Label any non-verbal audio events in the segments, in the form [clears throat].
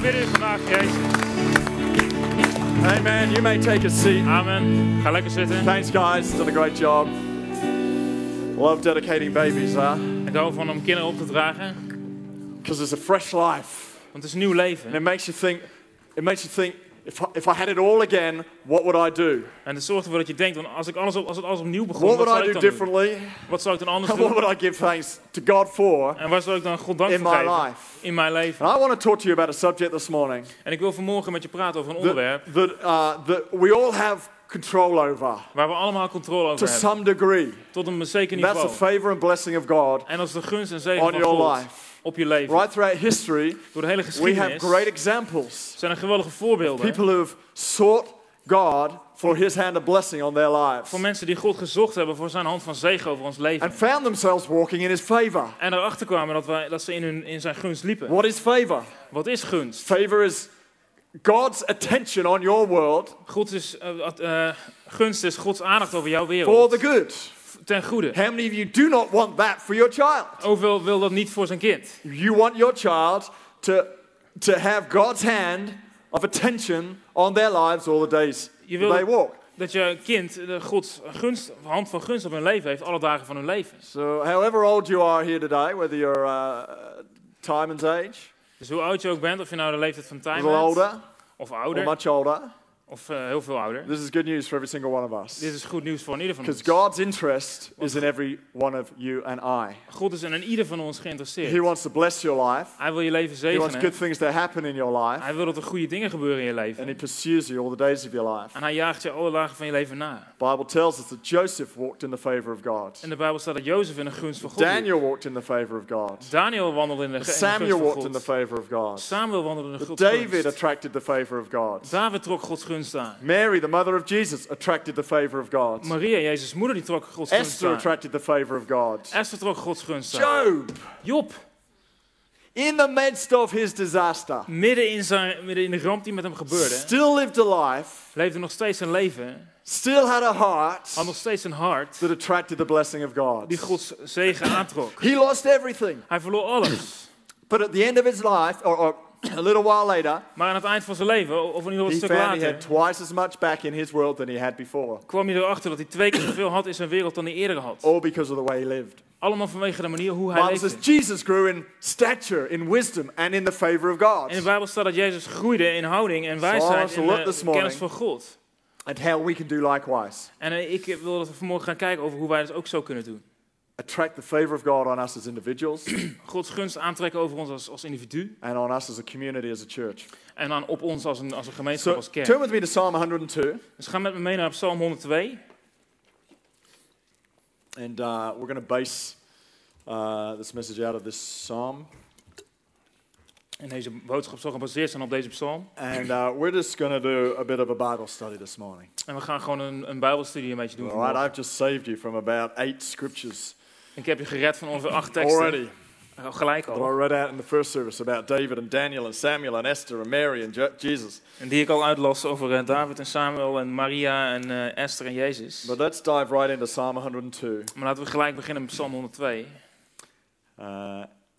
zijn midden in vandaag, Jezus. Amen. You may take a seat. Amen. Ga lekker zitten. Thanks, guys. Done a great job. Love dedicating babies, huh? Ik hou van om kinderen op te dragen, Because it's a fresh life. want het is een nieuw And it makes you think, it makes you think, if I, if I had it all again, what would I do? En het zorgt ervoor dat je denkt, want als, ik alles op, als het alles opnieuw begon, What wat would zou I ik do dan doen? differently? Wat zou ik dan anders And [laughs] what doen? would I give thanks to God for En waar zou ik dan God dank in voor my geven life? in mijn leven? And I want to talk to you about a subject this morning En ik wil vanmorgen met je praten over een onderwerp that, uh, that we all have control over waar we allemaal controle to over hebben. some degree. Tot een zeker That's niveau. favor and blessing of God En dat is de gunst en zegen on van your God life. Op je leven. Right throughout history, Door de hele we have geschiedenis great examples. zijn er geweldige voorbeelden People who have sought God for His hand of blessing on their lives van mensen die God gezocht hebben voor zijn hand van zegen over ons leven. and found themselves walking in His favor. En erachter kwamen dat, wij, dat ze in, hun, in zijn gunst liepen. What is favor? Wat is gunst? Favor is God's attention on your world God is, at- eh, gunst is Gods aandacht over jouw for wereld. the good. Ten goede. How many of you do not want that for your child? Hoeveel wil dat niet voor zijn kind? You want your child to, to have God's hand of attention on their lives all the days Je that wil they walk. dat je kind de Gods gunst, hand van gunst op hun leven heeft, alle dagen van hun leven. So, however old you are here today, whether you're uh, time and age, Dus hoe oud je ook bent, of je nou de leeftijd van little bent, older, of or ouder, much older, of eh, heel veel ouder. this is good news for every single one of us. Dit is goed nieuws voor ieder van Because ons. God's interest is in every one of you and I. God is in ieder van ons He geïnteresseerd. wants to bless your life. Hij wil je leven He wants zegenen. good things to happen in your life. Hij wil dat er goede dingen gebeuren in je And leven. He pursues you all the days of your life. En hij jaagt je alle dagen van je leven na. The Bible tells us that Joseph walked in the favor of God. In de Bijbel staat dat Jozef in de gunst van God. Daniel walked in the favor of God. Daniel wandelde in de, in de Samuel gunst walked van in the God. favor of God. Samuel wandelde in de That Gods David gunst. attracted the favor of God. David trok Gods gunst Mary, the mother of Jesus, attracted the favor of God. Maria, Jezus' moeder, die trok Gods gunst Esther aan. attracted the favor of God. Esther trok Gods gunst aan. Job, Job, in the midst of his disaster, midden in, zijn, midden in de ramp die met hem gebeurde, still lived a life, leefde nog steeds een leven, still had a heart had nog steeds een hart that attracted the blessing of God. die Gods zegen aantrok. He lost everything. Hij verloor alles. But at the end of his life, or, or [coughs] a little while later, Maar aan het eind van zijn leven, of in ieder geval he een stuk found he later, had twice as much back in his world than he had before. kwam hij erachter dat hij twee keer zoveel had in zijn wereld dan hij eerder had. All because of the way he lived. Allemaal vanwege de manier hoe hij Bible says leefde. Jesus grew in stature, in wisdom, and in the favor of God. In de Bijbel staat dat Jezus groeide in houding en So wijsheid to en eh, morning- kennis van God. And how we can do likewise. En eh, ik wil dat we vanmorgen gaan kijken over hoe wij dat ook zo kunnen doen. Attract the favor of God on us as individuals [clears throat] Gods gunst aantrekken over ons als, als individu and on us as a community, as a church. en dan op ons als een, als een gemeenschap, So als kerk. turn with me to Psalm 102, Dus ga met me mee naar Psalm 102. and uh, we're going to base uh, this message out of this psalm. En deze boodschap zal gebaseerd zijn op deze psalm. And uh, we're just going to do a bit of a Bible study this morning. En we gaan gewoon een, een bijbelstudie een beetje doen All right. I've just saved you from about eight scriptures Ik heb je gered van ongeveer acht teksten. already Oh, Gelijk that I al. read out in the first service about David and Daniel and Samuel and Esther and Mary and Je- Jesus. En die ik al uitlas over eh, David en Samuel en Maria en eh, Esther en Jezus. But let's dive right into Psalm 102 Maar laten we gelijk beginnen met Psalm 102 uh,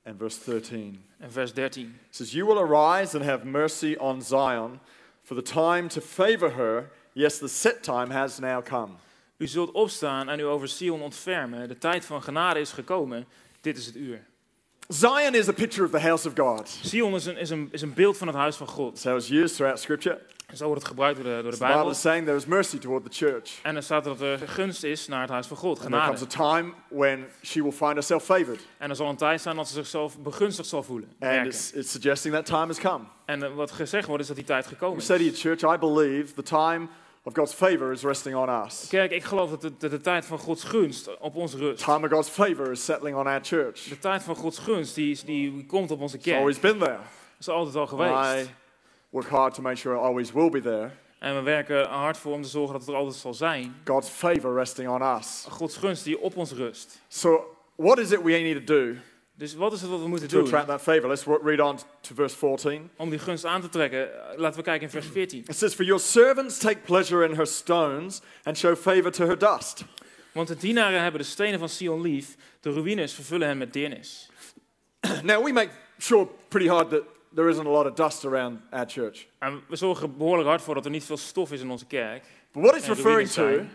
and verse 13. en vers 13. It says, You will arise and have mercy on Zion, for the time to favor her, yes, the set time has now come. U zult opstaan en u over Sion ontfermen. De tijd van genade is gekomen. Dit is het uur. Zion is a picture of the house of God. Sion is een, is een, is een beeld van het huis van God. How it's used throughout Scripture. Zo wordt het gebruikt door de, door de The Bible Bijbel. is saying there is mercy toward the church. En er staat dat er gunst is naar het huis van God, And there genade. comes a time when she will find herself favored. En er zal een tijd zijn dat ze zichzelf begunstigd zal voelen. And it's, it's suggesting that time has come. En eh, wat gezegd wordt is dat die tijd gekomen We is. say to you, church, I believe the time of God's favor is resting on us. Kerk, ik geloof dat de, de, de tijd van Gods gunst op ons rust. Time of God's favor is settling on our church. De tijd van Gods gunst die, is- die komt op onze It's kerk. always been there. is altijd al I geweest. work hard to make sure it always will be there. En we werken hard voor om te zorgen dat het er altijd zal zijn. God's favor resting on us. Gods gunst die op ons rust. So, what is it we need to do Dus wat is het wat we moeten to doen attract that favor? Let's read on to verse 14. om die gunst aan te trekken? Eh, Laten we kijken in vers 14. It says, For your servants take pleasure in her stones and show favor to her dust. Want de dienaren hebben de stenen van Sion lief, de ruïnes vervullen hen met deernis. [clears throat] Now, we make sure pretty hard that there isn't a lot of dust around our church. En we zorgen behoorlijk hard voor dat er niet veel stof is in onze kerk. But what it's referring to.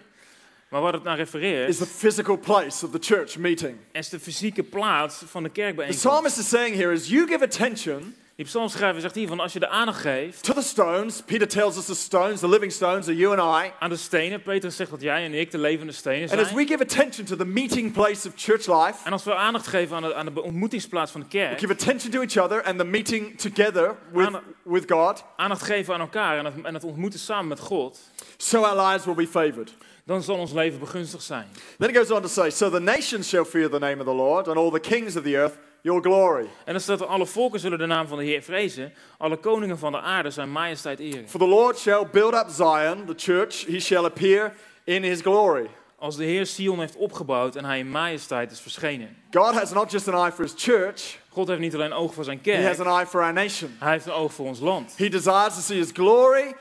Maar wat het naar refereert, is the physical place of the church meeting. is de fysieke plaats van de The kerkbijeenkomst. psalmist is saying here is you give attention Die psalmschrijver zegt hier van als je de aandacht geeft to the stones. Peter tells us the stones, the living stones, are you and I. aan de stenen. Petrus zegt dat jij en ik de levende stenen And as zijn. we give attention to the meeting place of church life, En als we aandacht geven aan de, aan de ontmoetingsplaats van de we kerk, give attention to each other and the meeting together with, Anna- with God, aandacht geven aan elkaar en het, en het ontmoeten samen met God, so our lives will be favored. Dan zal ons leven begunstigd zijn. Then it goes on to say, So the nations shall fear the name of the Lord, and all the kings of the earth your glory. En dan staat er, alle volken zullen de naam van de Heer vrezen, alle koningen van de aarde zijn majesteit eren. For the Lord shall build up Zion, the church, he shall appear in his glory. Als de Heer Sion heeft opgebouwd en hij in majesteit is verschenen. God has not just an eye for his church, God heeft niet alleen oog voor zijn he has kerk, an eye for our nation. hij heeft een oog voor ons land. He desires to see his glory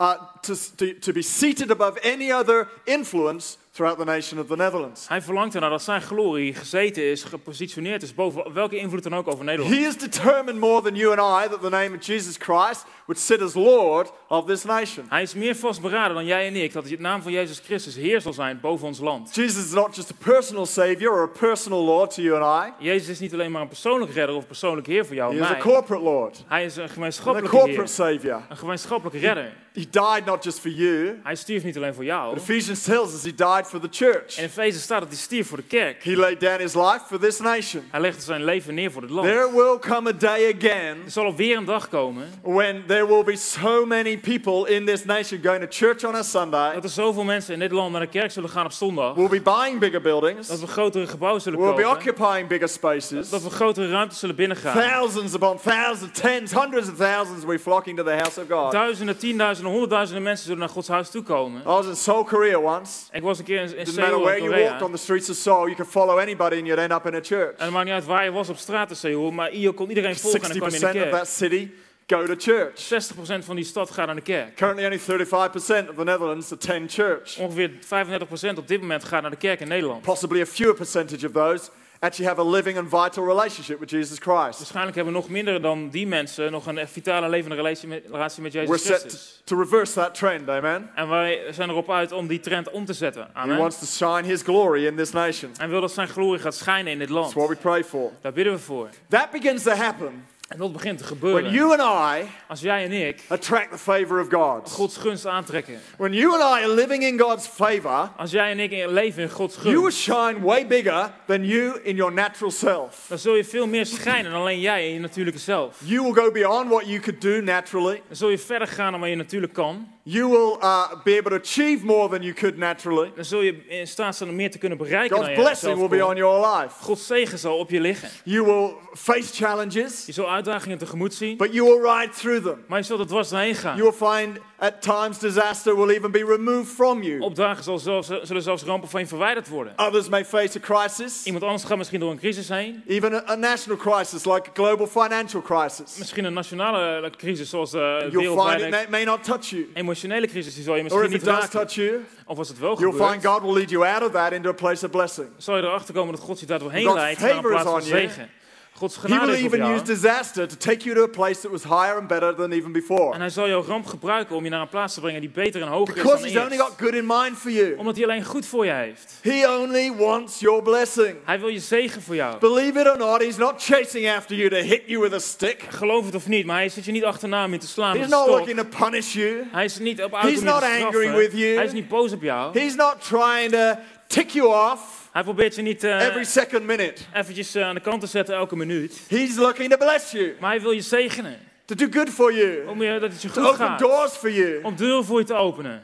uh, to, to, to be seated above any other influence throughout the nation of the Netherlands. Hij verlangt ernaar dat zijn glorie gezeten is, gepositioneerd is boven welke invloed dan ook over Nederland. He is determined more than you and I that the name of Jesus Christ would sit as Lord of this nation. Hij is meer vastberaden dan jij en ik dat de naam van Jezus Christus Heer zal zijn boven ons land. Jesus is not just a personal Savior or a personal Lord to you and I, Jezus is niet alleen maar een persoonlijk redder of persoonlijk Heer voor jou he en is a mij. corporate Lord Hij is een and a gemeenschappelijke corporate Heer, Savior. een gemeenschappelijke redder. He died not just for you, Hij stierf niet alleen voor jou. but Ephesians tells us he died for the church. In Efeze staat dat hij stierf voor de kerk. He laid down his life for this nation. Hij legde zijn leven neer voor het land. There will come a day again Er zal weer een dag komen when there will be so many people in this nation going to church on a Sunday. dat er zoveel mensen in dit land naar de kerk zullen gaan op zondag. We'll be buying bigger buildings. Dat we grotere gebouwen zullen We'll be kopen. occupying bigger spaces. Dat we grotere ruimtes zullen binnengaan. Thousands upon thousands, tens, hundreds of thousands will be flocking to the house of God. Duizenden, tienduizenden, honderdduizenden mensen zullen naar Gods huis toekomen. I was in Seoul, Korea once. Ik was een keer in, in Doesn't matter Seoul, where you walked Korea. on the streets of Seoul, you could follow anybody and you'd end up in a church. En het maakt niet uit waar je was op straat in Seoul, maar je kon iedereen volgen en dan kwam je in de 60% of kerk. that city go to church. 60% van die stad gaat naar de kerk. Currently, only 35% of the Netherlands attend church. Ongeveer 35% op dit moment gaat naar de kerk in Nederland. Possibly a fewer percentage of those actually have a living and vital relationship with Jesus Christ. Waarschijnlijk hebben nog minder dan die mensen nog een vitale levende relatie met, relatie met We're Jezus set Christus. to, to reverse that trend, amen? En wij zijn erop uit om die trend om te zetten. He Amen. wants to shine his glory in this nation. En wil dat zijn glorie gaat schijnen in dit land. That's what we pray for. Daar bidden we voor. That begins to happen En dat begint te when gebeuren. you and I Als jij en ik attract the favor of God. Gods gunst aantrekken. When you and I are living in God's favor, Als jij en ik leven in Gods you will gunst. shine way bigger than you in your natural self. Dan zul je veel meer schijnen dan alleen jij in je natuurlijke zelf. You will go beyond what you could do naturally. Dan zul je verder gaan dan wat je natuurlijk kan. You will uh, be able to achieve more than you could naturally. Dan zul je in staat zijn om meer te kunnen bereiken God's dan je blessing will be on your life. Gods zegen zal op je liggen. You will face challenges, Je zult uitdagingen tegemoet zien, but you will ride through them. maar je zult er dwars doorheen gaan. You will find at times disaster will even be removed from you. Op dagen zal zelfs, zullen zelfs rampen van je verwijderd worden. Others may face a crisis, Iemand anders gaat misschien door een crisis heen. even a, a national crisis like a global financial crisis. Misschien een nationale eh, crisis zoals de You'll find it wereldwijde may not touch you. Emotionele crisis. Die zal je Or misschien it niet does raken. touch you, Of als het wel you'll find gebeurt, God will lead you out of that into a place of blessing. zal je erachter komen dat God je daar doorheen God's leidt naar een favor is plaats van on you. zegen. Gods He genade will is op even use jou. disaster to take you to a place that was higher and better than even En before. hij zal jouw ramp gebruiken om je naar een plaats te brengen die beter en hoger is Because dan He's only got good in mind for you. Omdat hij alleen goed voor je heeft. He only wants your blessing. Hij wil je zegen voor jou. Believe it or not, He's not chasing after you to hit you with a stick. Geloof het of niet, maar hij zit je niet achterna om je te slaan He's met een not stok. looking to punish you. Hij is niet op uit He's om je not te angry straffen. with you. Hij is niet boos op jou. He's not trying to tick you off Hij probeert je niet eh, every second minute. eventjes eh, aan de kant te zetten elke minuut. He's looking to bless you, Maar hij wil je zegenen. to do good for you, Om je, dat het je to goed open gaat. doors for you, Om deuren voor je te openen.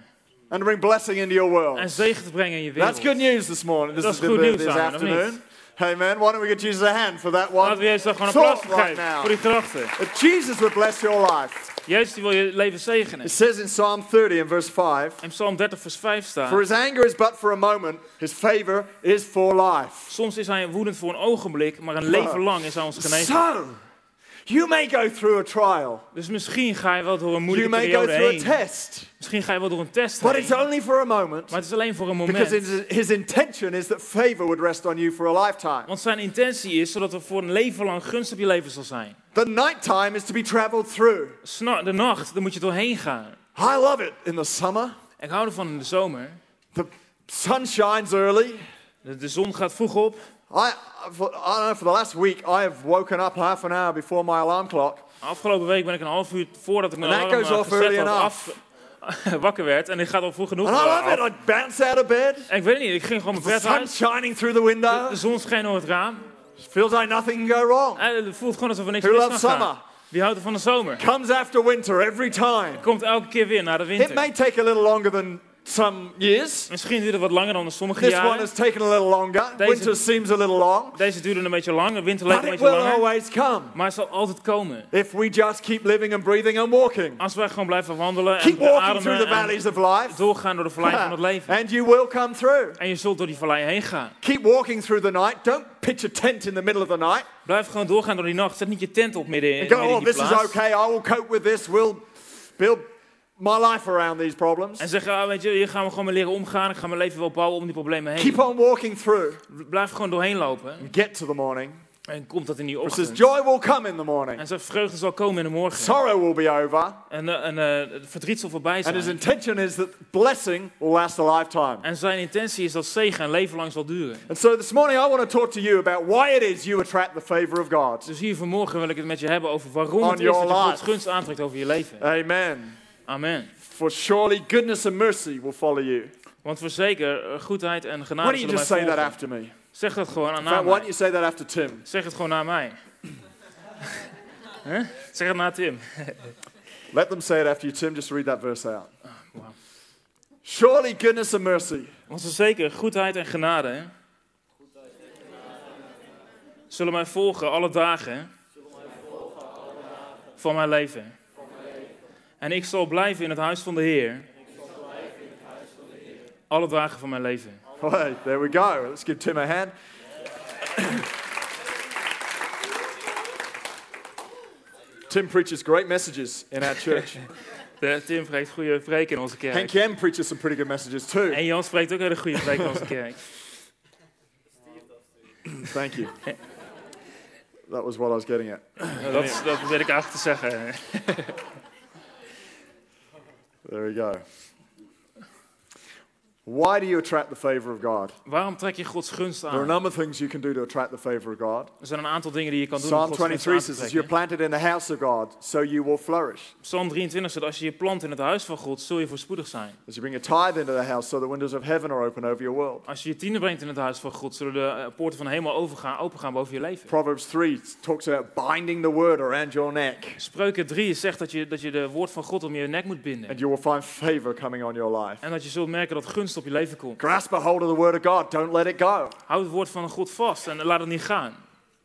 and to bring blessing into your En world. zegen te brengen in je wereld. That's good news this morning. This Dat is goed this nieuws, of niet? afternoon. Hey man, why don't we get Jesus a hand for that Laten one? we Jezus gewoon een applaus right geven now. voor die gedachten. That Jesus would bless your life. Jezus die wil je leven zegenen. It says in Psalm 30 and verse 5, In Psalm 30 vers 5 For staat. his anger is but for a moment, his favor is for life. Soms is hij woedend voor een ogenblik, maar een leven lang is hij ons genegen. So, You may go through a trial. Dus misschien ga je wel door een You moeilijke may go periode through a heen. test. Misschien ga je wel door een test But heen. it's only for a moment. Maar het is alleen voor een Because moment. his, his intention is that favor would rest on you for a lifetime. Want zijn intentie is zodat er voor een leven lang gunst op je leven zal zijn. The nighttime is to be traveled through. Sna- De nacht, daar moet je doorheen gaan. I love it in the summer. Ik hou ervan in de zomer. The sun shines early. De, de zon gaat vroeg op. I, for, I don't know, for the last week, I have woken up half an hour before my alarm clock. Afgelopen week ben ik een half uur voordat ik mijn alarm goes eh, off early had af, [laughs] wakker werd. En ik ga al vroeg genoeg And I eh, love it. I bounce out of bed. En ik weet het niet, ik ging gewoon mijn bed uit. shining through the De, window. de zon scheen door het raam. Feels like nothing can go wrong. En het voelt gewoon alsof er niks Who mis kan gaan. summer? Wie houdt er van de zomer? Comes after winter every time. Komt elke keer weer na de It winter. may take a little longer than some years. Misschien duurt het wat langer dan sommige This one jaren. has taken a little longer. Deze- Winter seems a little long. Deze duurde een beetje lang, de winter But een it beetje will langer. always come Maar het zal altijd komen. if we just keep living and breathing and walking. Als wij gewoon blijven wandelen en Keep walking through the ademen en valleys of life. doorgaan door de vallei van het leven. And you will come through. En je zult door die vallei heen gaan. Keep walking through the night. Don't pitch a tent in the middle of the night Blijf gewoon doorgaan door die nacht. Zet niet je tent op midden in, go, midden in oh, die this is okay. I will cope with this. We'll build my life around these problems. En zeg, ah, weet je, hier gaan we gewoon mee leren omgaan. Ik ga mijn leven wel bouwen om die problemen heen. Keep on walking through. Blijf gewoon doorheen lopen. Get to the morning. En komt dat in die It says ochtend. joy will come in the morning. En zijn vreugde zal komen in de morgen. Sorrow will be over. En, eh, en het verdriet zal voorbij And his zijn. intention is that blessing will last a lifetime. En zijn intentie is dat zegen een leven lang zal duren. And so this morning I want to talk to you about why it is you attract the favor of God. Dus hier vanmorgen wil ik het met je hebben over waarom On het is dat life. gunst aantrekt over je leven. Amen. Amen. For surely goodness and mercy will follow you. Want voorzeker, eh, goedheid en Why genade don't you zullen just mij say that volgen. after me? Zeg dat gewoon aan na why don't mij. you say that after Tim? Zeg het gewoon naar mij. Huh? Zeg het naar Tim. Let them say it after you, Tim. Just read that verse out. wow. Surely goodness and mercy Want zeker, goedheid en genade hè, zullen mij volgen alle dagen van mijn leven. En ik zal blijven in het huis van de Heer. Alle dagen van mijn leven. Wait, there we go. Let's give Tim a hand. Tim preaches great messages in our church. De, Tim spreekt goede preken in onze Hank kerk. Yen preaches some pretty good messages too. En Jan spreekt ook hele goede preken in onze kerk. Thank you. That was what I was getting at. Dat, is- dat wil ik te zeggen. There we go. Why do you attract the favor of God? Waarom trek je Gods gunst There are a aan? number of things you can do to attract the favor of God. Er zijn een aantal dingen die je kan doen om Psalm Gods gunst 23 aan te says, as you're trekken. planted in the house of God, so you will flourish. Psalm 23 zegt, als je je plant in het huis van God, zul je voorspoedig zijn. As you bring a tithe into the house, so the windows of heaven are open over your world. Als je je tiende brengt in het huis van God, zullen de eh, poorten van de hemel overgaan, opengaan boven je leven. Proverbs 3 talks about binding the word around your neck, Spreuken 3 zegt dat je, dat je de woord van God om je nek moet binden. and you will find favor coming on your life. En dat je zult merken dat gunst op je leven komt. Grasp a hold of the word of God, don't let it go. Houd het woord van God vast en laat het niet gaan.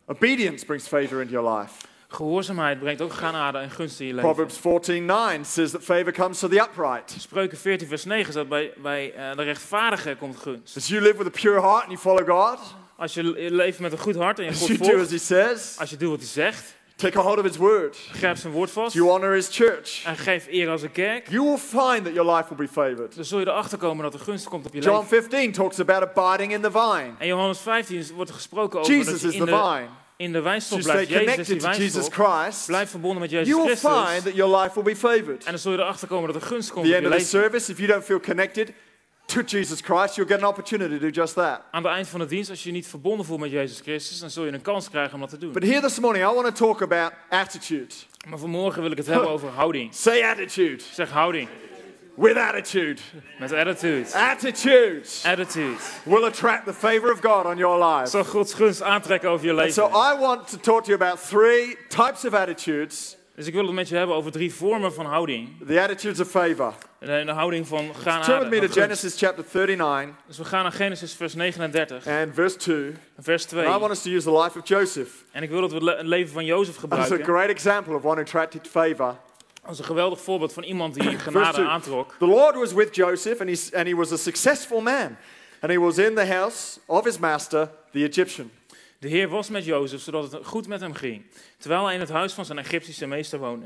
Obedience brings favor into your life. Gehoorzaamheid brengt ook genade en gunst in je leven. Proverbs 14:9 says that favor comes to the upright. Spreuken 14 vers 9 zegt, bij, bij eh, de rechtvaardige komt gunst. As you live with a pure heart and you follow God, Als je le- leeft met een goed hart en je as God you do as volgt, He says, als je doet wat hij zegt, take a hold of His word, grijp zijn woord vast you honor His church, en geef eer aan zijn kerk, you will find that your life will be favored. dan zul je erachter komen dat er gunst komt op je John leven. 15 talks about abiding in the vine. En Johannes 15 wordt er gesproken over dat Jesus je is in the de, vine. in de wijnstok blijft. Jezus is die connected to Jesus wijnstok. Christ, Blijf verbonden met Jezus you will Christus. find that your life will be favored. En dan zul je erachter komen dat er gunst komt the op end je of the service, if you don't feel connected to Jesus Christ, you'll get an opportunity to do just that. Aan het eind van de dienst, als je je niet verbonden voelt met Jezus Christus, dan zul je een kans krijgen om dat te doen. But here this morning, I want to talk about attitude. Maar vanmorgen wil ik het hebben [laughs] over houding. Say attitude. Zeg houding. With attitude. Met attitude. Attitude Attitude. will attract the favor of God on your life. Zal Gods gunst aantrekken over je And so leven. I want to talk to you about three types of attitudes Dus ik wil het met je hebben over drie vormen van houding. the attitudes of favor. De, de houding van gaan Turn with me to. Genesis chapter 39 Dus we gaan naar Genesis vers 39, and verse 2. vers 2. And I want us to use the life of Joseph En ik wil dat we het le- het leven van Jozef as a gebruiken. great example of one who attracted favor. Als een geweldig voorbeeld van iemand die genade 2. aantrok. The Lord was with Joseph, and, he's, and he was a successful man. And he was in the house of his master, the Egyptian. De Heer was met Jozef, zodat het goed met hem ging, terwijl hij in het huis van zijn Egyptische meester woonde.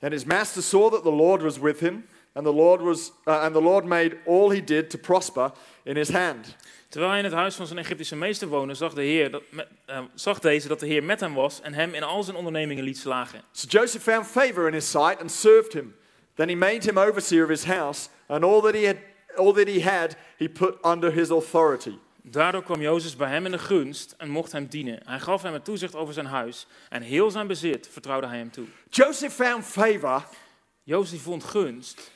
And his master saw that the Lord was with him, and the Lord was uh, and the Lord made all he did to prosper in his hand. Terwijl hij in het huis van zijn Egyptische meester woonde, zag, de Heer dat, eh, zag deze dat de Heer met hem was en hem in al zijn ondernemingen liet slagen. So Joseph found favor in his sight and served him. Then he made him overseer of his house, and all that he had all that he had he put under his authority. Daardoor kwam Jozef bij hem in de gunst en mocht hem dienen. Hij gaf hem het toezicht over zijn huis en heel zijn bezit vertrouwde hij hem toe. Joseph found favor Jozef vond gunst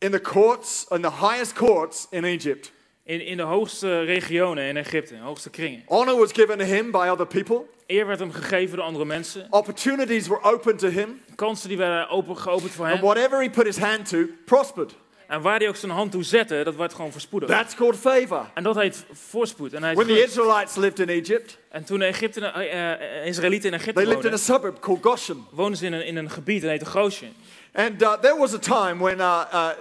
in the courts, in the highest courts in Egypt. in, in de hoogste regionen in Egypte, hoogste kringen. Honor was given to him by other people. Eer werd hem gegeven door andere mensen. Opportunities were open to him. Kansen die werden open, geopend voor And hem. whatever he put his hand to prospered. En waar hij ook zijn hand toe zette, dat werd gewoon verspoedigd. That's called favor. En dat heet voorspoed. En, hij When the Israelites lived in Egypt, en toen de Egypte, eh, eh, Israëlieten in Egypte they lived in a woonden, suburb called Goshen. woonden ze in een, in een gebied dat heette Goshen. And uh, there was a time when uh, uh,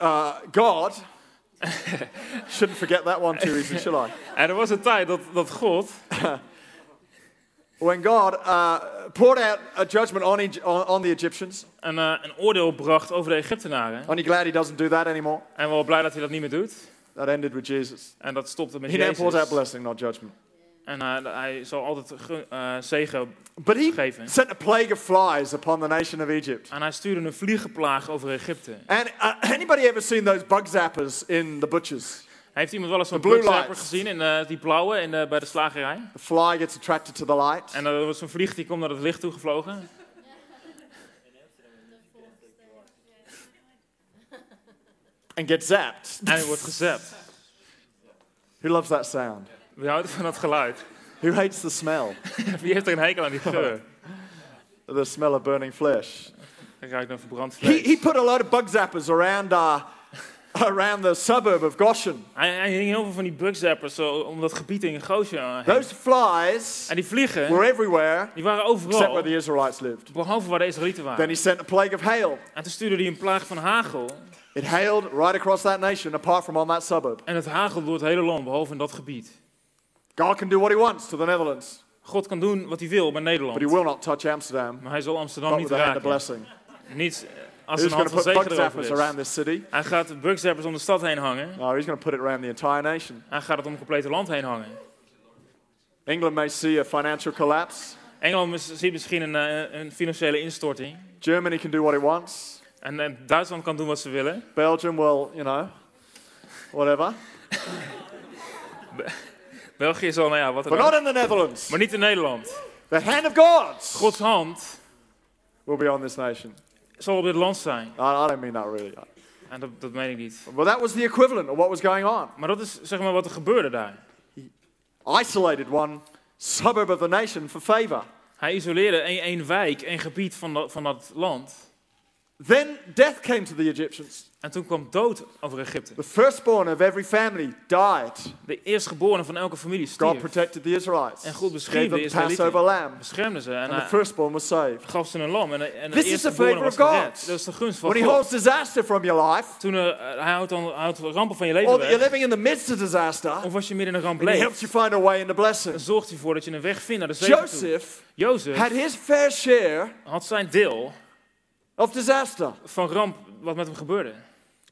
uh, God, [laughs] shouldn't forget that one too easy, should I? [laughs] En er was een tijd dat, dat God, [laughs] When God uh, poured out a judgment on, on, on the Egyptians. een, eh, een oordeel bracht over de Egyptenaren. Aren't you glad he doesn't do that anymore? En we zijn wel blij dat hij dat niet meer doet. That ended with Jesus. En dat stopte met He now pours out Jezus. blessing, not judgment. En eh, hij zal altijd eh, zegen But he geven. sent a plague of flies upon the nation of Egypt. En hij stuurde een vliegenplaag over Egypte. And uh, anybody ever seen those bug zappers in the butchers? Heeft iemand wel eens zo'n bugzapper gezien, in, eh, die blauwe, in de, bij de slagerij? The fly gets attracted to the light. En er was zo'n vlieg die komt naar het licht toe gevlogen. and get zapped. En hij wordt gezapt. Who loves that sound? Wie houdt van dat geluid? Who hates the smell? [laughs] Wie heeft er een hekel aan die geur? The smell of burning flesh. Ik ruik naar verbrand He, vlees. he put a load of bug zappers around, uh, around the suburb of Goshen. Hij, hij hing heel veel van die bugzappers zo, om dat gebied in Goshen heen. Those flies En die vliegen, were everywhere die waren except overal, where the Israelites lived. behalve waar de Israëlieten Then waren. he sent a plague of hail. En toen stuurde hij een plaag van hagel. It hailed right across that nation, apart from on that suburb. En het hagelde door het hele land, behalve in dat gebied. God can do what he wants to the Netherlands, God kan doen wat hij wil bij but he Nederland. will not touch Amsterdam, Maar hij zal Amsterdam niet raken. blessing. Niet als Who's een hand van zegen erover around is. this city? Hij gaat bugzappers om de stad heen hangen. No, he's going to put it around the entire nation. Hij gaat het om het complete land heen hangen. England may see a financial collapse. Engeland ziet misschien een, eh, een financiële instorting. Germany can do what it wants. En, eh, Duitsland kan doen wat ze willen. Belgium, well, you know, whatever. [laughs] België zal, nou ja, wat But dan not ook. in the Netherlands. Maar niet in Nederland. The hand of God Gods hand will be on this nation. zal op dit land zijn. I, I don't mean that really. En dat, dat meen ik niet. But that was the equivalent of what was going on. Maar dat is zeg maar wat er gebeurde daar. Isolated one suburb of the nation for favor. Hij isoleerde één één wijk, één gebied van dat, van dat land. Then death came to the Egyptians. En toen kwam dood over Egypte. The firstborn of every family died. De eerstgeborene van elke familie God stierf. protected the Israelites. En God beschermde de Passover Israëlieten. lamb. Beschermde ze en And the firstborn was saved. gaf ze een lam. En, en de This is the eerstgeborene was God. gered. Dat is de gunst van When he God. holds disaster from your life, Toen eh, hij houdt, dan, houdt rampen van je or leven you're weg. living in the midst of disaster, Of als je midden in een ramp and he leeft. helps you find a way into blessing. Dan zorgt hij ervoor dat je een weg vindt naar de zegen toe. Joseph Jozef had his fair share had zijn deel of disaster. van ramp wat met hem gebeurde.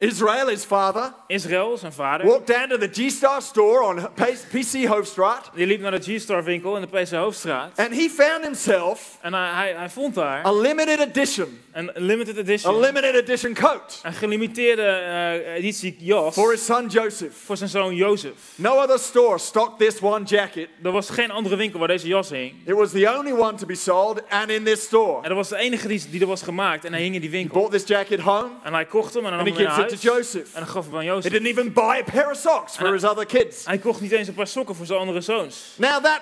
Israel, his father, Israël, zijn vader, walked down to the G-Star store on PC Hoofdstraat, die liep naar de G-Star winkel in de PC Hoofdstraat. and he found himself En hij, hij, hij vond daar a limited edition, een limited a edition, limited edition coat een gelimiteerde eh, editie jas for his son Joseph. voor zijn zoon Jozef. No other store stocked this one jacket. Er was geen andere winkel waar deze jas hing. It was the only one to be sold and in this store. En dat was de enige die, die er was gemaakt en hij hing in die winkel. Bought this jacket home En hij kocht hem en dan and nam he hem naar it to. Joseph. En gaf hem aan He Jozef. didn't even buy a pair of socks for his other kids. Hij kocht niet eens een paar sokken voor zijn andere zoons. Now that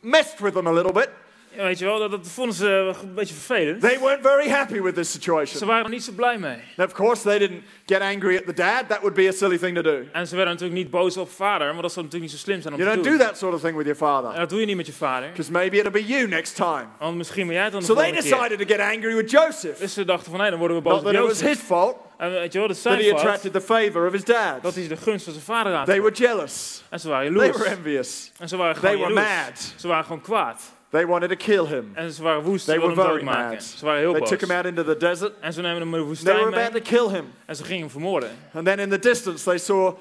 messed with them a little bit Ja, weet je wel, dat, dat vonden ze een beetje vervelend. They weren't very happy with this Ze situation. waren er niet zo blij mee. And of course, they didn't get angry at the dad. That would be a silly thing to do. En ze werden natuurlijk niet boos op vader, want dat zou natuurlijk niet zo slim zijn om You te don't doen. do that sort of thing with your En father. dat doe je niet met je vader. Because maybe it'll be you next time. Want misschien ben jij het dan de So they volgende keer. decided to get angry with Joseph. Dus ze dachten van, nee, dan worden we boos Not op that it was his fault En weet je wel, dat is that zijn he attracted the favor of his dad. dat hij de gunst van zijn vader aan They were jealous. En ze waren They jaloers. were envious. En ze waren They gewoon were jaloers. mad. Ze waren gewoon kwaad. They wanted to kill him. En ze waren woest. They Ze wilden were hem doodmaken. mad. Ze waren heel They boos. took him out into the desert. En ze nemen hem in de They woestijn were mee. about to kill him. En ze gingen hem vermoorden. And then in the distance, they saw uh,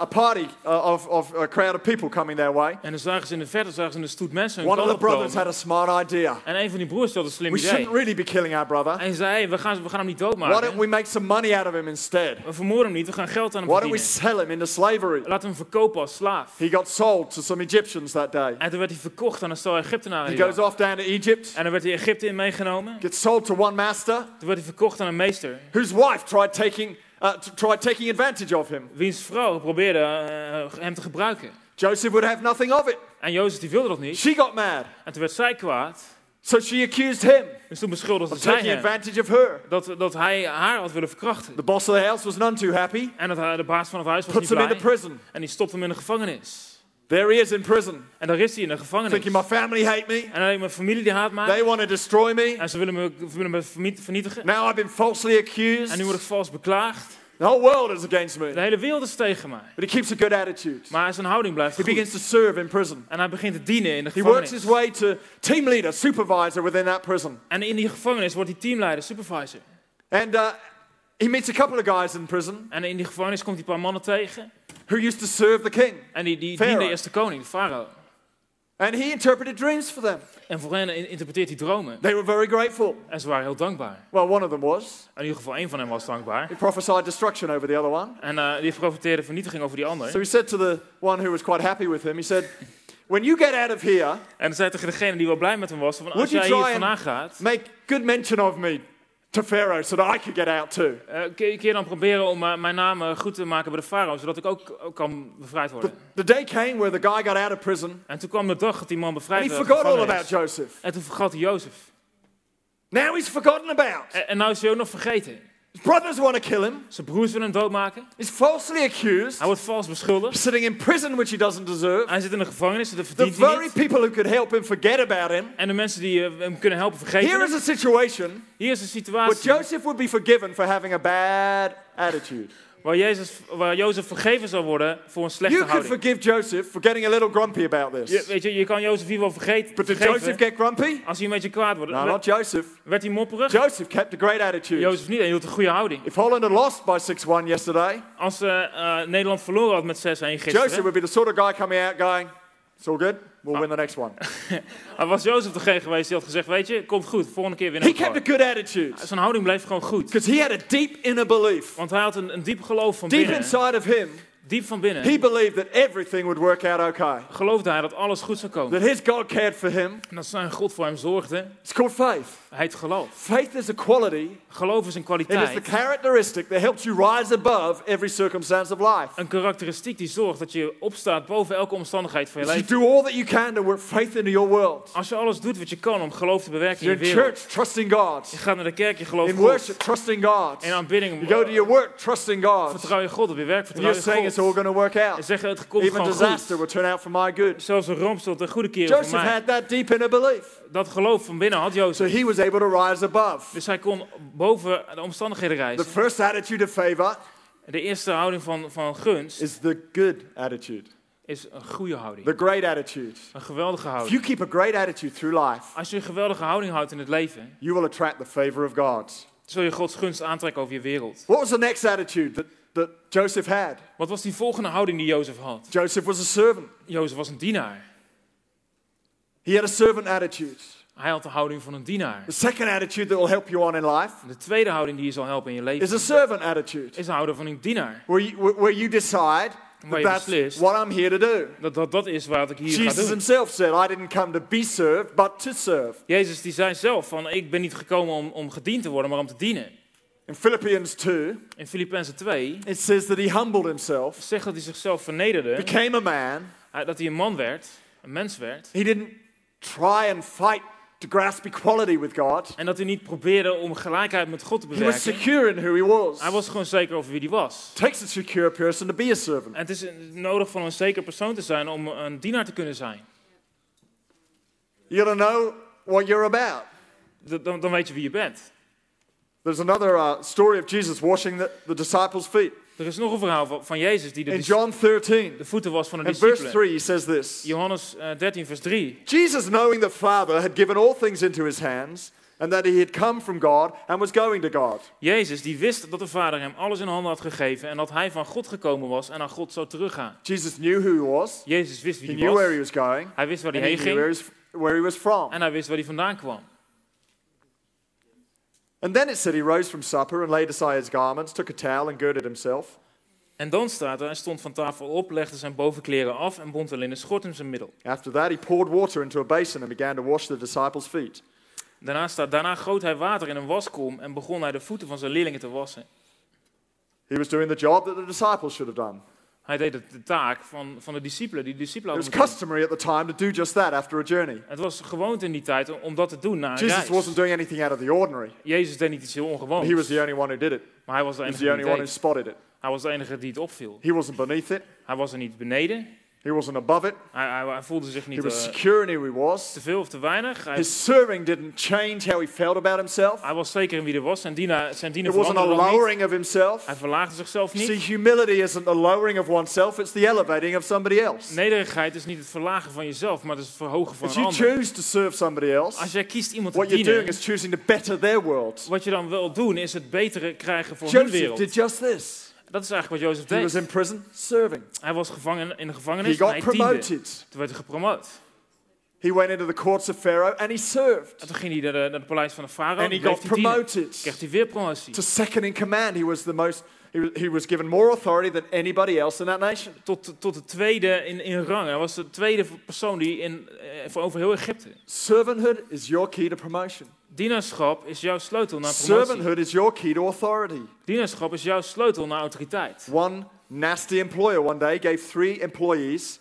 a party uh, of, of a crowd of people coming their way. En dan zagen ze in de verte zagen ze een stoet mensen hun One of the brothers had a smart idea. En een van die broers had een slim We idee. shouldn't really be killing our brother. En hij zei, we, gaan, we gaan hem niet Why don't doodmaken. we make some money out of him instead? We vermoorden hem niet, we gaan geld aan hem Why don't we verdienen. sell him into slavery? We hem verkopen als slaaf. He got sold to some Egyptians that day. En toen werd hij verkocht aan een stel Egyptenaren. He goes off down to Egypt, En dan werd hij Egypte in meegenomen. gets sold to one master Toen werd hij verkocht aan een meester. whose wife tried taking, uh, tried taking advantage of him. Wiens vrouw probeerde eh, hem te gebruiken. Joseph would have nothing of it. En Jozef die wilde dat niet. She got mad. En toen werd zij kwaad. So she accused him Dus toen beschuldigde of zij hem advantage of her. dat, dat hij haar had willen verkrachten. The boss of the house was none too happy, En dat de baas van het huis was puts niet him into blij. prison. En die stopt hem in de gevangenis. There he is in prison, En daar is hij in de gevangenis. thinking my family hate me. En alleen mijn familie die haat mij. They want to destroy me. En ze willen me, willen me vernietigen. Now I've been falsely accused. En nu word ik vals beklaagd. The whole world is against De me. hele wereld is tegen mij. But he keeps a good attitude. Maar zijn houding blijft He goed. begins to serve in prison. En hij begint te dienen in de He works his gevangenis. way to team leader, supervisor within that prison. En in die gevangenis wordt hij teamleider, supervisor. And uh, he meets a couple of guys in prison En in die gevangenis komt hij een paar mannen tegen. Who used to serve the king. En die, die Pharaoh. diende eerst de koning, de farao. And he interpreted dreams for them. En voor hen in- interpreteert hij dromen. They were very grateful. En ze waren heel dankbaar. Well, one of them was. In ieder geval één van hen was dankbaar. He prophesied destruction over the other one. En eh, die profiteerde vernietiging over die ander. So he said to the one who was quite happy with him, he said, When you get out of here, En dan zei tegen degene die wel blij met hem was: van, Als you jij hier try and- vandaan gaat, make good mention of me to Pharaoh so that I could get out too. kun je kun je dan proberen om eh, mijn naam eh, goed te maken bij de farao, zodat ik ook, ook kan bevrijd worden. the day came where the guy got out of prison En toen kwam de dag dat die man bevrijd he werd. uit forgot all about Joseph. En toen vergat hij Jozef. Now he's forgotten about. En, en nou is hij ook nog vergeten. His brothers want to kill him. Zijn broers willen hem doodmaken. He's falsely accused. Hij wordt vals beschuldigd. Sitting in prison, which he doesn't deserve. Hij zit in de gevangenis, dat The verdient hij very niet. people who could help him forget about him. En de mensen die eh, hem kunnen helpen vergeten Here hem. is a situation Hier is een where Joseph would be forgiven for having a bad attitude. Waar, Jezus, waar Jozef vergeven zal worden voor een slechte You houding. forgive Joseph for getting a little grumpy about Je, this. weet je, je kan Jozef hier wel vergeten. But did vergeven. Joseph get grumpy? Als hij een beetje kwaad wordt, No, werd, not Joseph. werd hij mopperig. Joseph kept a great attitude. Jozef niet, hij hield een goede houding. If Holland had lost by 6-1 yesterday, Als eh, Nederland verloren had met 6-1 Joseph gisteren, would be the sort of guy coming out going, it's all good, we'll win the next one. [laughs] dan was Jozef degene geweest die had gezegd, weet je, komt goed, volgende keer winnen He we kept a good attitude Zijn houding bleef gewoon goed. because he had a deep inner belief. Want hij had een, een diep geloof van Deep binnen. inside of him, Diep van binnen he believed that everything would work out okay. geloofde hij dat alles goed zou komen. That his God cared for him. En dat zijn God voor hem zorgde. It's called faith. Hij het geloof. Faith is a quality Geloof is een and it's the kwaliteit. characteristic that helps you rise above every circumstance of life. Een karakteristiek die zorgt dat je opstaat boven elke omstandigheid van je You leven. do all that you can to work faith into your world. Als je alles doet wat je kan om geloof te bewerken in You're je in wereld. church, trusting God. Je gaat naar de kerk, je gelooft In God. worship, trusting God. In aanbidding You go to your work, trusting God. vertrouw je God. Op je werk vertrouw je it's all going to work out. zeggen het komt Even disaster will turn out for my good. Zelfs een ramp een goede voor Joseph mij. had that deep inner belief. Dat geloof van binnen had So Jozef. he was able to rise above. Dus hij kon boven de omstandigheden The reizen. first attitude of favor De eerste houding van, van gunst is the good attitude, is een goede houding. the great attitude. Een geweldige If houding. you keep a great attitude through life, Als je een geweldige houding houdt in het leven, you will attract the favor of God. zul je Gods gunst aantrekken over je wereld. What was the next attitude that, that Joseph had? Wat was die volgende houding die Jozef had? Joseph was a servant. Jozef was een dienaar. He had a servant attitude. Hij had de houding van een dienaar. The second attitude that will help you on in life De tweede houding die je zal helpen in je is a leven servant attitude, is de houding van een dienaar. where you, where you decide Waar that je that's beslist what I'm here to do. dat dat, dat is wat ik hier ga Jesus doen. himself said, I didn't come to be served, but to serve. Jezus die zei zelf van ik ben niet gekomen om, om gediend te worden, maar om te dienen. In Philippians 2, In Filippenzen 2 it says that he humbled himself, zegt dat hij zichzelf vernederde, became a man. dat hij een man werd, een mens werd. He didn't try and fight to grasp equality with God. En dat hij niet probeerde om gelijkheid met God te He was secure in who he was. Hij was gewoon zeker over wie hij was. It takes a secure person to be a servant. En het is nodig van een zeker persoon te zijn om een dienaar te kunnen zijn. You got to know what you're about. Dan, dan weet je wie je bent. There's another uh, story of Jesus washing the, the disciples' feet. Er is nog een verhaal van, van Jezus die de, In John 13, de voeten was van de in verse discipelen. 3, he says this Johannes eh, 13, vers 3. Jesus, knowing the Father had given all things into his hands, and that he had come from God and was going to God. Jezus die wist dat de Vader hem alles in handen had gegeven en dat hij van God gekomen was en naar God zou teruggaan. Jesus knew who he was, Jezus wist wie he hij knew where was. he was going, Hij wist waar hij heen ging he was, where he was from. en hij wist waar hij vandaan kwam. And then it said he rose from supper and laid aside his garments, took a towel and girded himself. En dan staat er, hij stond van tafel op, legde zijn bovenkleren af en bond een linnen schort in zijn middel. After that, he poured water into a basin and began to wash the disciples' feet. Daarna staat, daarna goot hij water in een waskom en begon hij de voeten van zijn leerlingen te wassen. He was doing the job that the disciples should have done. Hij deed de taak van, van de discipelen, die discipelen It was customary at the time to do just that after a journey. Het was gewoond in die tijd om, dat te doen na een Jesus reis. wasn't doing anything out of the ordinary. Jezus deed niet iets heel ongewoons, He was the only one who did it. maar hij was de He was enige the only one who spotted it. Hij was de enige die het opviel. He wasn't beneath it. Hij was er niet beneden, He wasn't above it. hij, hij, hij voelde zich He niet was eh, secure in who he was. te veel of te weinig. Hij, His serving didn't change how he felt about himself. hij was zeker in wie er was, zijn dienaar, zijn dienaar It wasn't a lowering of himself. Hij verlaagde zichzelf See, niet. humility isn't a lowering of oneself, it's the elevating of somebody else. Nederigheid is niet het verlagen van jezelf, maar het is het verhogen van As een you ander. choose to serve somebody else, Als jij kiest iemand te what you're doing dienen, is choosing to better their world. wat je dan wil doen, is het betere krijgen voor hun Joseph wereld. did just this. Dat is eigenlijk wat Jozef He was deed. in prison serving. Hij was gevangen in de He gevangenis en got hij diende. promoted. Toen werd hij gepromoot. He went into the courts of Pharaoh and he served. En toen ging hij naar, de, naar het paleis van de farao. And he got promoted Kreeg hij weer promotie. to second in command. He was the most. He was, he was given more authority than anybody else in that nation. Tot, tot de tweede in, in rang. Hij was de tweede persoon die in, eh, voor over heel Egypte. Servanthood is your key to promotion. Dienaarschap is jouw sleutel naar promotie. Servanthood is your key to authority. Dienaarschap is jouw sleutel naar autoriteit. One nasty employer one day gave three employees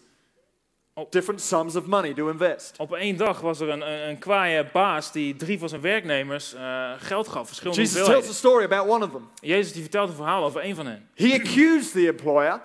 different sums of money to invest. Op één dag was er een, een, een kwaaie baas die drie van zijn werknemers eh, geld gaf, verschillende Jesus tells a story about one of them. Jezus die vertelt een verhaal over één van hen. He accused the employer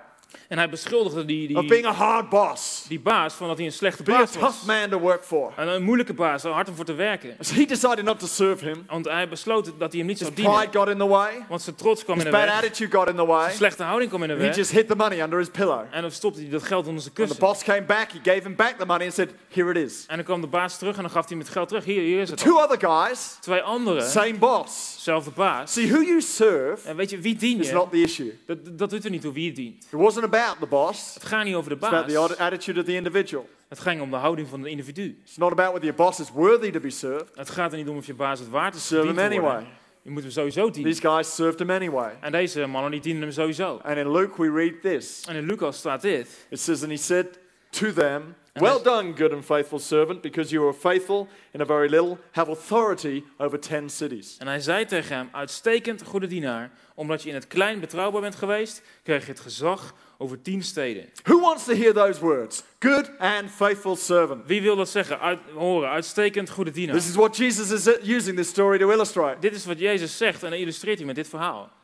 En hij beschuldigde die, of being die, a hard boss, die baas van dat hij een slechte being a baas tough was. man to work for. Een, een moeilijke baas, hard om voor te werken. So he decided not to serve him. Want hij besloot dat hij hem niet zou dienen. pride got in the way. Want zijn trots kwam in de bad weg. attitude got in the way. Zijn slechte houding kwam in de He weg. just hid the money under his pillow. En dan stopte hij dat geld onder zijn When the kussen. boss came back, he gave him back the money and said, Here it is. En dan kwam de baas terug en dan gaf hij hem het geld terug. Hier, hier is het. Two al. other guys, Twee anderen, same boss. zelfde baas. See, who you serve En weet je, wie dien is je? not the issue. Dat, dat doet er niet toe wie je dient. It wasn't about the boss, Het gaat niet over de it's about baas. the attitude of the individual. Het ging om de houding van het individu. It's not about whether your boss is worthy to be served. Het gaat er niet om of je baas het waard is Serve gediend him anyway. Je moet hem sowieso dienen. These guys served him anyway. En deze mannen die dienen hem sowieso. And in Luke, we read this. En in Lucas staat dit. It says, And he said to them, Well done, good and faithful servant, because you were faithful in a very little, have authority over ten cities. En hij zei tegen hem, uitstekend goede dienaar, omdat je in het klein betrouwbaar bent geweest, krijg je het gezag over tien steden. Who wants to hear those words? Good and faithful servant. Wie wil dat zeggen? Uit, horen, uitstekend goede dienaar. This is what Jesus is using this story to illustrate. Dit is wat Jezus zegt en dat illustreert hij met dit verhaal.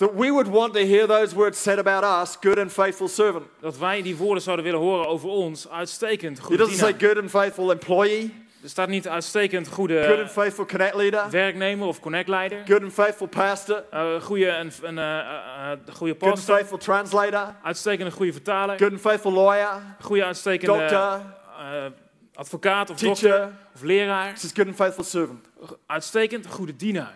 That we would want to hear those words said about us, good and faithful servant. Dat wij die woorden zouden willen horen over ons, uitstekend He goede doesn't say good and faithful employee, Er staat niet uitstekend good goede and faithful connect leader, werknemer of connectleider. good and faithful pastor, Uh, goede, een, een, eh, eh, goede good and pastor. faithful translator, Uitstekende goede vertaler. good and faithful lawyer, Goede uitstekende doctor, advocaat of dokter teacher. of leraar. This is good and faithful servant. Uitstekend goede dienaar.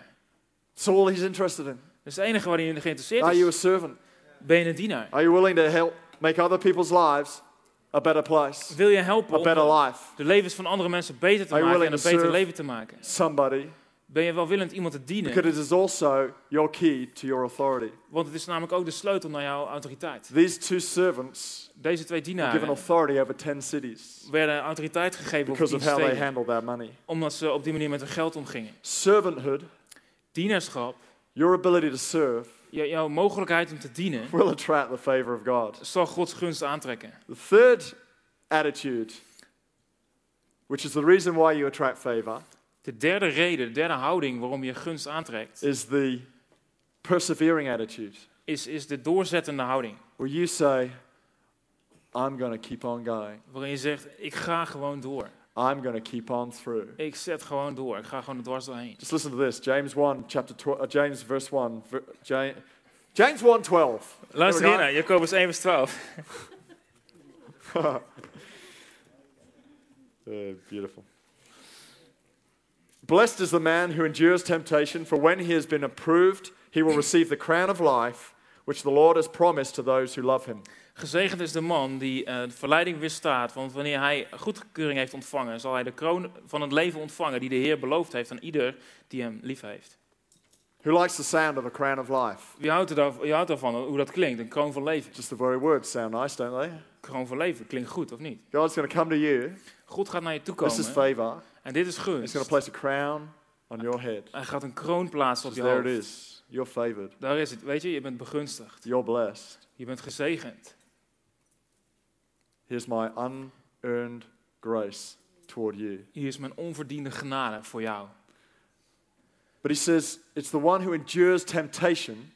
That's all he's interested in. Dat is het enige waar hij in geïnteresseerd Are you a is. servant? Ben je een dienaar? Are you willing to help make other people's lives a better place, Wil je helpen a om better life? de levens van andere mensen beter te Are maken en een beter leven te maken? Somebody, Ben je welwillend iemand te dienen? because it is also your key to your authority. Want het is namelijk ook de sleutel naar jouw autoriteit. These two servants Deze twee were given dienaren authority over 10 cities werden autoriteit gegeven over because tien of how they handled that money. Omdat ze op die manier met hun geld omgingen. Servanthood, Dienaarschap, your ability to serve, jouw mogelijkheid om te dienen, will attract the favor of God. zal Gods gunst aantrekken. The third attitude which is the reason why you attract favor, De derde reden, de derde houding waarom je gunst aantrekt, is the persevering attitude, is, is de doorzettende houding. where you say, I'm going to keep on going. Waarin je zegt, ik ga gewoon door. I'm going to keep on through. Ik zet gewoon door. Ik ga gewoon er dwars doorheen. Just listen to this. James 1, chapter 12, uh, James verse 1. ver- Ja- James 1, 12. Luister There hier we naar, Jacobus 1 vers 12. [laughs] [laughs] Uh, beautiful. Blessed is the man who endures temptation, for when he has been approved, he will receive the crown of life, which the Lord has promised to those who love him. Gezegend is de man die eh, de verleiding weerstaat, want wanneer hij goedkeuring heeft ontvangen, zal hij de kroon van het leven ontvangen die de Heer beloofd heeft aan ieder die hem lief heeft. Who likes the sound of a crown of life? Wie houdt, er daar, wie houdt ervan hoe dat klinkt? Een kroon van leven. Just the very words sound nice, don't they? Kroon van leven klinkt goed, of niet? God's going to come to you. God gaat naar je toe This is komen favor. en dit is He's gunst. going to place a crown on your head. Hij gaat een kroon plaatsen op je there it hoofd. is. You're favored. Daar is het. Weet je, je bent begunstigd. You're blessed. Je bent gezegend. Here's my unearned grace toward you. Hier is mijn onverdiende genade voor jou. But he says it's the one who endures temptation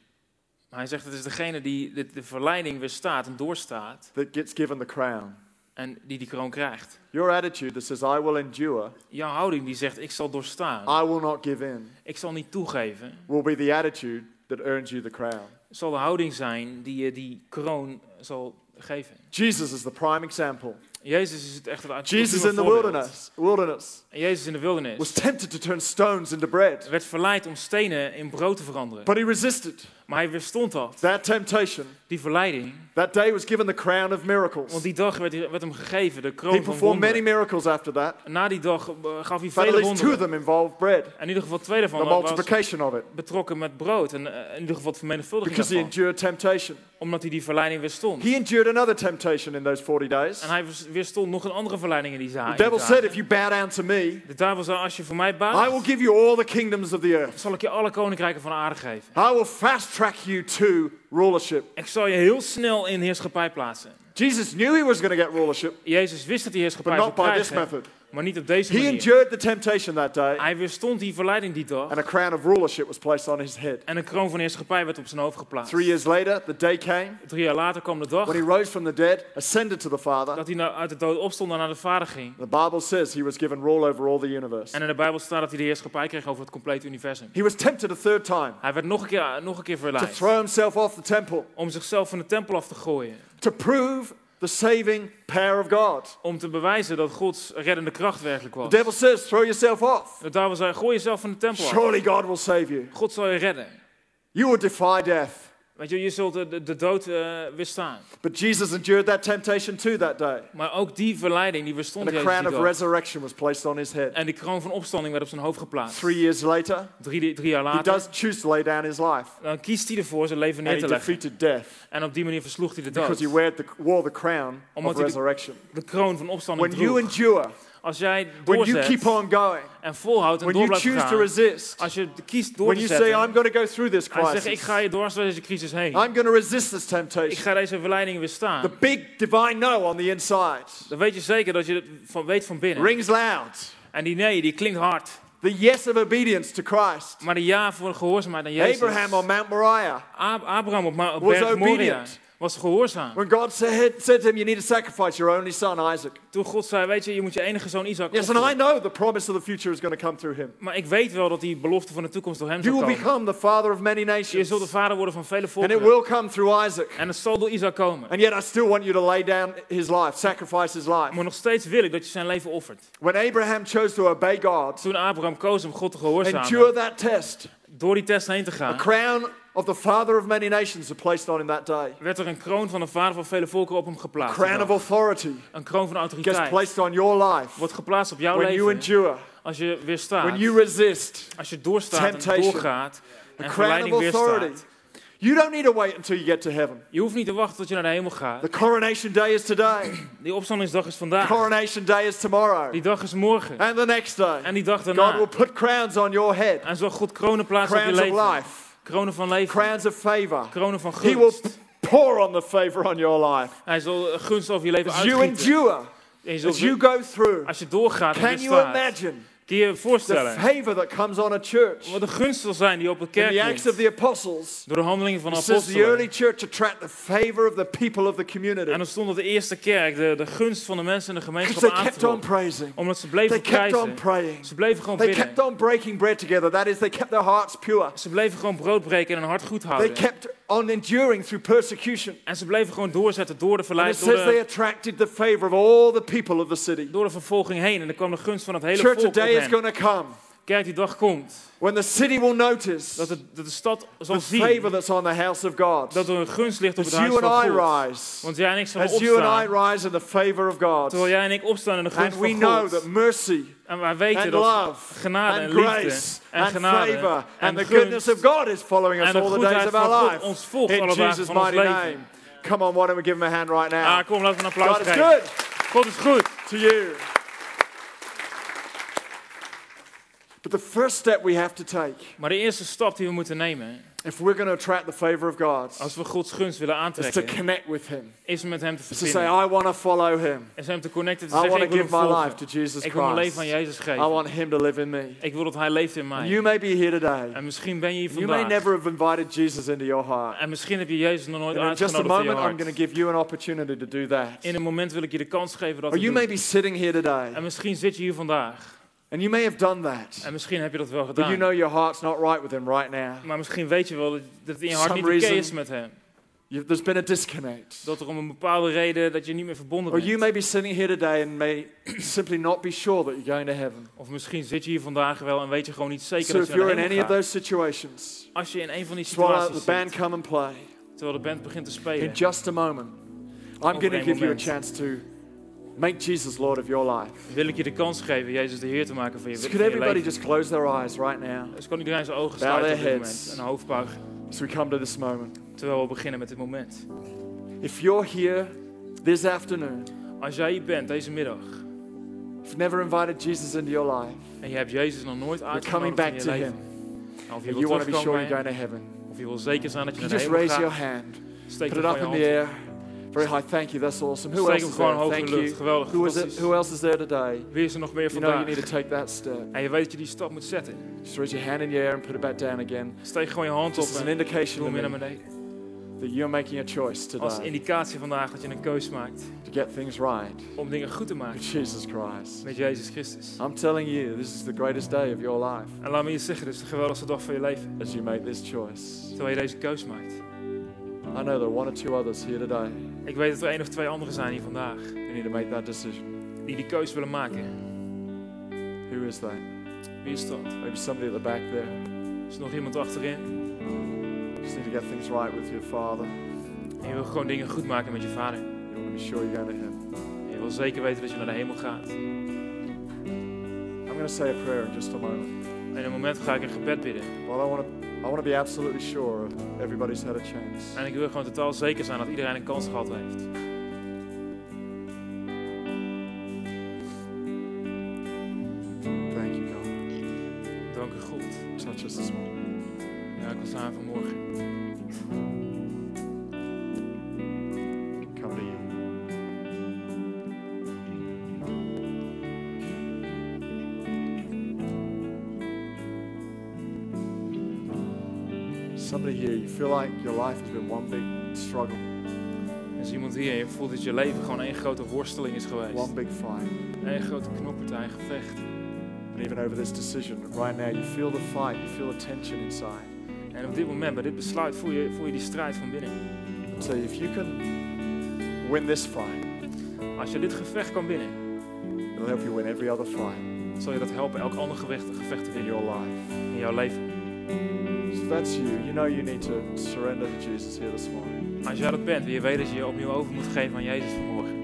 Maar hij zegt, het is degene die de, de verleiding weerstaat en doorstaat that gets given the crown. en die die kroon krijgt. Your attitude that says, I will endure, Jouw houding die zegt, ik zal doorstaan. I will not give in, Ik zal niet toegeven. will be the attitude that earns you the crown. Zal de houding zijn die je die kroon zal geven. Jesus is the prime example. Jezus is het echt het Jesus in the wilderness, wilderness En Jezus in de wildernis was tempted to turn stones into bread, werd verleid om stenen in brood te veranderen. but he resisted Maar hij weerstond dat. that temptation. Die verleiding. That day was given the crown of miracles. Want die dag werd, werd hem gegeven, de He kroon van performed many wonderen. miracles after that, Na die dag eh, gaf hij but at vele least two of wonderen. them involved bread, En in ieder geval twee daarvan the was multiplication of it, betrokken met brood. En eh, in ieder geval het vermenigvuldiging because he endured temptation. Omdat hij die verleiding weerstond. He endured another temptation in those 40 days. En hij weerstond nog een andere verleiding in die zaal. The devil said, If you bow down to me, De duivel zei, als je voor mij I will give you all the kingdoms of the earth. zal ik je alle koninkrijken van de aarde geven. I will fast track you to rulership. Ik zal je heel snel in heerschappij plaatsen. Jesus knew he was going to get rulership, Jezus wist dat hij but heerschappij zou not by this method. Maar niet op deze He manier. endured the temptation that day, Hij weerstond die verleiding die dag. and a crown of rulership was placed on his head. En een kroon van heerschappij werd op zijn hoofd geplaatst. Three years later, the day came Drie jaar later kwam de dag when he rose from the dead, ascended to the Father. dat hij nou uit de dood opstond en naar de Vader ging. The Bible says he was given rule over all the universe. En in de Bijbel staat dat hij de heerschappij kreeg over het complete universum. He was tempted a third time Hij werd nog een keer, nog een keer to verleid throw himself off the temple om zichzelf van de tempel af te gooien. to prove the saving power of God. Om te bewijzen dat Gods reddende kracht werkelijk The was. devil says, throw yourself off. De duivel zei, gooi jezelf van de tempel af. Surely God will save you. God zal je redden. You will defy death. Weet je, je zult de, de, de dood eh, weerstaan. But Jesus endured that temptation too that day. Maar ook die verleiding, die weerstond And a Jezus crown die of resurrection was placed on his head. En die kroon van opstanding werd op zijn hoofd geplaatst. Three years later, Drie, drie jaar he later. does choose to lay down his life. Dan kiest hij ervoor zijn leven neer And he te leggen. defeated death En op die manier versloeg hij de because he dood. wore the, wore the crown Omdat of hij de- resurrection. De kroon van opstanding When you droeg. endure, Als jij when you keep doorzet on going, en volhoudt en when door you blijft choose to gaan. resist, Als je kiest door when te you say, zetten. I'm going to go through this Hij zegt, ik crisis, ga je dwars door deze crisis heen. I'm going to resist this Ik temptation. ga deze verleiding weerstaan. The big divine no on the inside Dan weet je zeker dat je het van, weet van binnen. rings loud. En die nee, die klinkt hard. The yes of obedience to Christ. Maar de ja voor gehoorzaamheid aan Jezus. Abraham on Mount Moriah, Ab- Abraham op, Ma- op was berg Moria obedient. Was gehoorzaam. when God said, said to him, You need to sacrifice your only son, Isaac. Toen God zei, weet je, je moet je enige zoon Isaac Yes, and I know the promise of the future is going to come through him. Maar ik weet wel dat die belofte van de toekomst door hem You zal will komen. become the father of many Je nations. zult de vader worden van vele And it will come through Isaac. En het zal door Isaac komen. And yet I still want you to lay down his life, sacrifice his life. Maar nog steeds wil ik dat je zijn leven offert. When Abraham chose to obey God, Toen Abraham koos om God te endure gehoorzamen, that test, door die test heen te a gaan, crown of the father of many nations was placed on him that day. werd er een kroon van de vader van vele volkeren op hem geplaatst. Crown of authority Een kroon van gets autoriteit placed on your life wordt geplaatst op jouw when you leven endure, als je weerstaat. when you resist. Als je doorstaat en temptation, doorgaat The en crown verleiding of authority. weerstaat. You don't need to wait until you get to heaven. Je hoeft niet te wachten tot je naar de hemel gaat. The coronation day is today. [clears throat] Die opstandingsdag is vandaag. Coronation day is tomorrow. Die dag is morgen. And the next day. En die dag God will daarna. put crowns on your head. En zal God kronen plaatsen op je Crowns of leven. life. Kronen van leven. Crowns of favor. Kronen van He will gunst. pour on the favor on your life. Hij zal gunst over je leven As you endure, En je zult As you go through, als je doorgaat en can you imagine je je the voorstellen favor that comes on a church? wat de gunst zal zijn die op de In kerk the Acts of the Apostles, Door de handelingen van de says the early apostelen. church attract the favor of the people of the community. En dan stond dat de eerste kerk de, de gunst van de mensen in de gemeenschap they kept on praising. Omdat ze They bleven kept on praying. Ze bleven gewoon They bidden. kept on breaking bread together. That is, they kept their hearts pure. Ze bleven gewoon brood breken en hun hart goed They houden. kept on enduring through persecution. En ze bleven gewoon doorzetten door de, And it verleid, door says they de, attracted the favor of all the people of the city. door de vervolging heen. En er kwam de gunst van het hele Church, volk op day is hen. to come Kerk, die dag komt. when the city will notice Dat, het, dat de stad zal the zien favor that's on the house of God. dat er een gunst ligt op het huis van and I God. rise, Want jij en ik zullen as you and I opstaan. rise in the favor of God, Terwijl jij en ik opstaan in de gunst and we van know God. that mercy En wij weten and dat love genade en liefde grace en and genade favor en and the goodness of God is following us all the days of our life. ons volgt In alle dagen Jesus' van ons mighty leven. name. Come on, why don't we give him a hand right now? Ah, kom, laten we een applaus God is good God is goed. to you. But the first step we have to take, Maar de eerste stap die we moeten nemen, if we're going to attract the favor of God, als we Gods gunst willen is to aantrekken, connect with Him. is met hem te Is to verbinden. say, I want to follow Him. Is hem te connecten, te I zeggen, want ik to wil give my life to Jesus Ik wil mijn leven aan Christ. Jezus I geven. want Him to live in me. Ik wil dat Hij leeft in mij. You may be here today. En misschien ben je hier You may vandaag. never have invited Jesus into your heart. En misschien heb je Jezus nog nooit And in just a uitgenodigd in je moment, I'm going hart. to give you an opportunity to do that. In een moment wil ik je de kans geven dat Or you may be sitting here today, En misschien zit je hier vandaag. And you may have done that, En misschien heb je dat wel but you gedaan. know your heart's not right with Him right now. Maar misschien weet je wel dat het in je hart niet oké reason- is met hem. You, there's been a disconnect. Dat er om een bepaalde reden dat je niet meer verbonden Or you bent. may be sitting here today and may [clears throat] simply not be sure that you're going to heaven. Of misschien zit je hier vandaag wel en weet je gewoon niet zeker So dat if je naar you're de in hemel any of gaat. those situations, Als je in een van die just while the situaties band zit, come and play, terwijl de band begint te spelen. in just a moment, I'm going to give you a moment. chance to make Jesus Lord of your life. wil ik je de kans geven Jezus de Heer te maken van je, So van je everybody leven. just close their eyes right now Dus kan iedereen zijn ogen sluiten op dit moment en een hoofd buigen. as we come to this moment? Terwijl we beginnen met dit moment. If you're here this afternoon, Als jij hier bent deze middag if you've never invited Jesus into your life, en je hebt Jezus nog nooit uitgenodigd in je to leven. Him, Of je you want to be sure you're going to heaven, of je wil zeker zijn dat je naar de just hemel raise your gaat, hand, steek put it up in the air. Very high. Thank you. That's awesome. Who Steek else is there? Thank you. Geweldig, Who is it? Who else is there today? Wie is er nog meer You know you need to take that step. En je weet dat je die stap moet zetten. Just raise your hand in the air and put it back down again. Steek gewoon je hand op Just as an indication to weer naar beneden. that you're making a choice today. Als indicatie vandaag dat je een keus maakt to get things right om dingen goed te with Jesus Christ. met Jezus Christus. I'm telling you, this is the greatest day of your life En laat me je zeggen, dit is de geweldigste dag van je leven. as you make this choice. Terwijl je deze keus maakt. I know there are one or two others here today Ik weet dat er één of twee anderen zijn hier vandaag who need to make that decision. die die keus willen maken. Who is that? Wie is dat? Maybe somebody at the back there. Is er nog iemand achterin? Just need to get things right with your father. En je wil gewoon dingen goed maken met je vader. You want to be sure you're going to heaven. En je wil zeker weten dat je naar de hemel gaat. I'm going to say a prayer in just a moment. En in een moment ga ik een gebed bidden. Well, I want to, I want to be absolutely sure everybody's had a chance. En ik wil gewoon totaal zeker zijn dat iedereen een kans gehad heeft. Like your life has been one big struggle, is iemand hier en je voelt dat je leven gewoon één grote worsteling is geweest. one big fight. Eén grote knoppartij, een gevecht. And even over this decision, right now, you feel the fight, you feel the tension inside. En op dit moment, bij dit besluit, voel je, voel je die strijd van binnen. So if you can win this fight, Als je dit gevecht kan winnen, it'll help you win every other fight zal je dat helpen elk ander gevecht, gevecht te in your life. in jouw leven. If that's you, you know you need to surrender to Jesus here this morning. Als jij dat bent en je weet dat je je opnieuw over moet geven aan Jezus vanmorgen,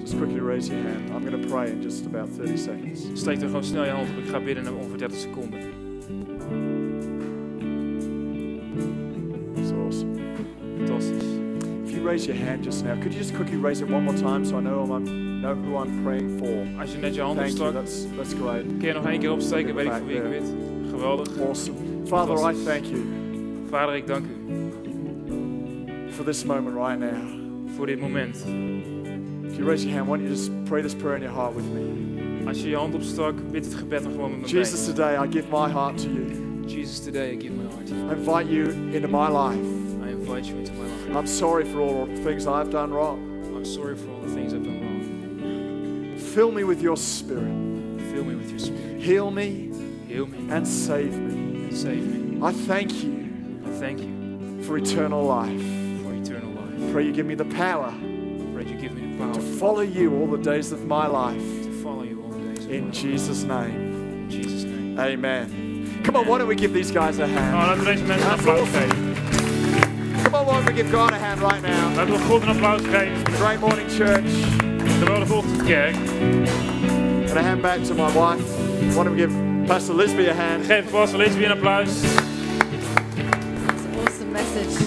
Just quickly raise your hand. I'm going to pray in just about 30 seconds. steek er gewoon snel je hand op. Ik ga bidden in ongeveer 30 seconden. It's awesome. Fantastisch. If you raise your hand just now, could you just quickly raise it one more time so I know, I'm, know who I'm praying for? Als je net je hand opstak, That's, that's great. kun je nog één keer opsteken, weet ik voor wie ik bid. Geweldig. Awesome. Father, I thank you Vader, ik dank u for this moment right now. voor dit moment. If you raise your hand, why don't you just pray this prayer in your heart with me? Als je je hand opstak, bid het gebed dan gewoon met me Jesus, mee. today I give my heart to you. Jesus, today I give my heart to you. I invite you into my life. I invite you into my life. I'm sorry for all the things I've done wrong. I'm sorry for all the things I've done wrong. Fill me with your spirit. Fill me with your spirit. Heal me Heal me and save me. and save me. I thank you I thank you for eternal life. for eternal life. Pray you give me the power Pray you give me the to follow you all the days of my life. to follow you all the days of my In life. Jesus' name, In Jesus' name. amen. Come on, why don't we give these guys a hand? Nou, laten we deze mensen een applaus geven. Come on, why don't we give God a hand right now? Laten we God een applaus geven. Great morning, church. Geweldige ochtendkerk. And a hand back to my wife. Why don't we give Pastor Lisby a hand? Geef Pastor Lisby een applaus. It's an awesome message.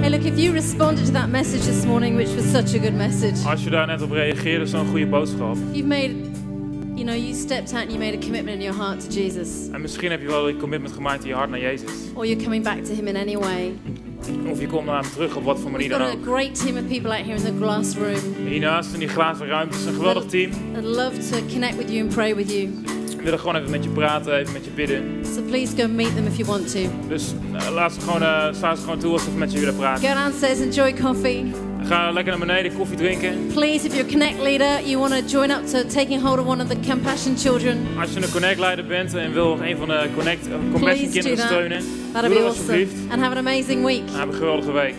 Hey, look, if you responded to that message this morning, which was such a good message, Als je daar net op reageerde, zo'n goede boodschap. you've made, you know, you stepped out and you made a commitment in your heart to Jesus, En misschien heb je wel een commitment gemaakt in je hart naar Jezus. or you're coming back to Him in any way. Of je komt naar hem terug op wat voor manier We've dan got a ook. great team of people out here in the glass room Hiernaast in die glazen ruimte is een geweldig team. that love to connect with you and pray with you. We willen gewoon even met je praten, even met je bidden. So please go meet them if you want to. Dus eh, laat ze gewoon, eh sta ze gewoon toe als ze met je willen praten. Go downstairs, enjoy coffee. Ga lekker naar beneden, koffie drinken. Please, if you're Connect leader, you want to join up to taking hold of one of the Compassion children. Als je een Connect-leider bent en wil een van de Connect, Compassion kinderen steunen, That'd doe dat awesome. alsjeblieft. And have an amazing week. Heb een geweldige week.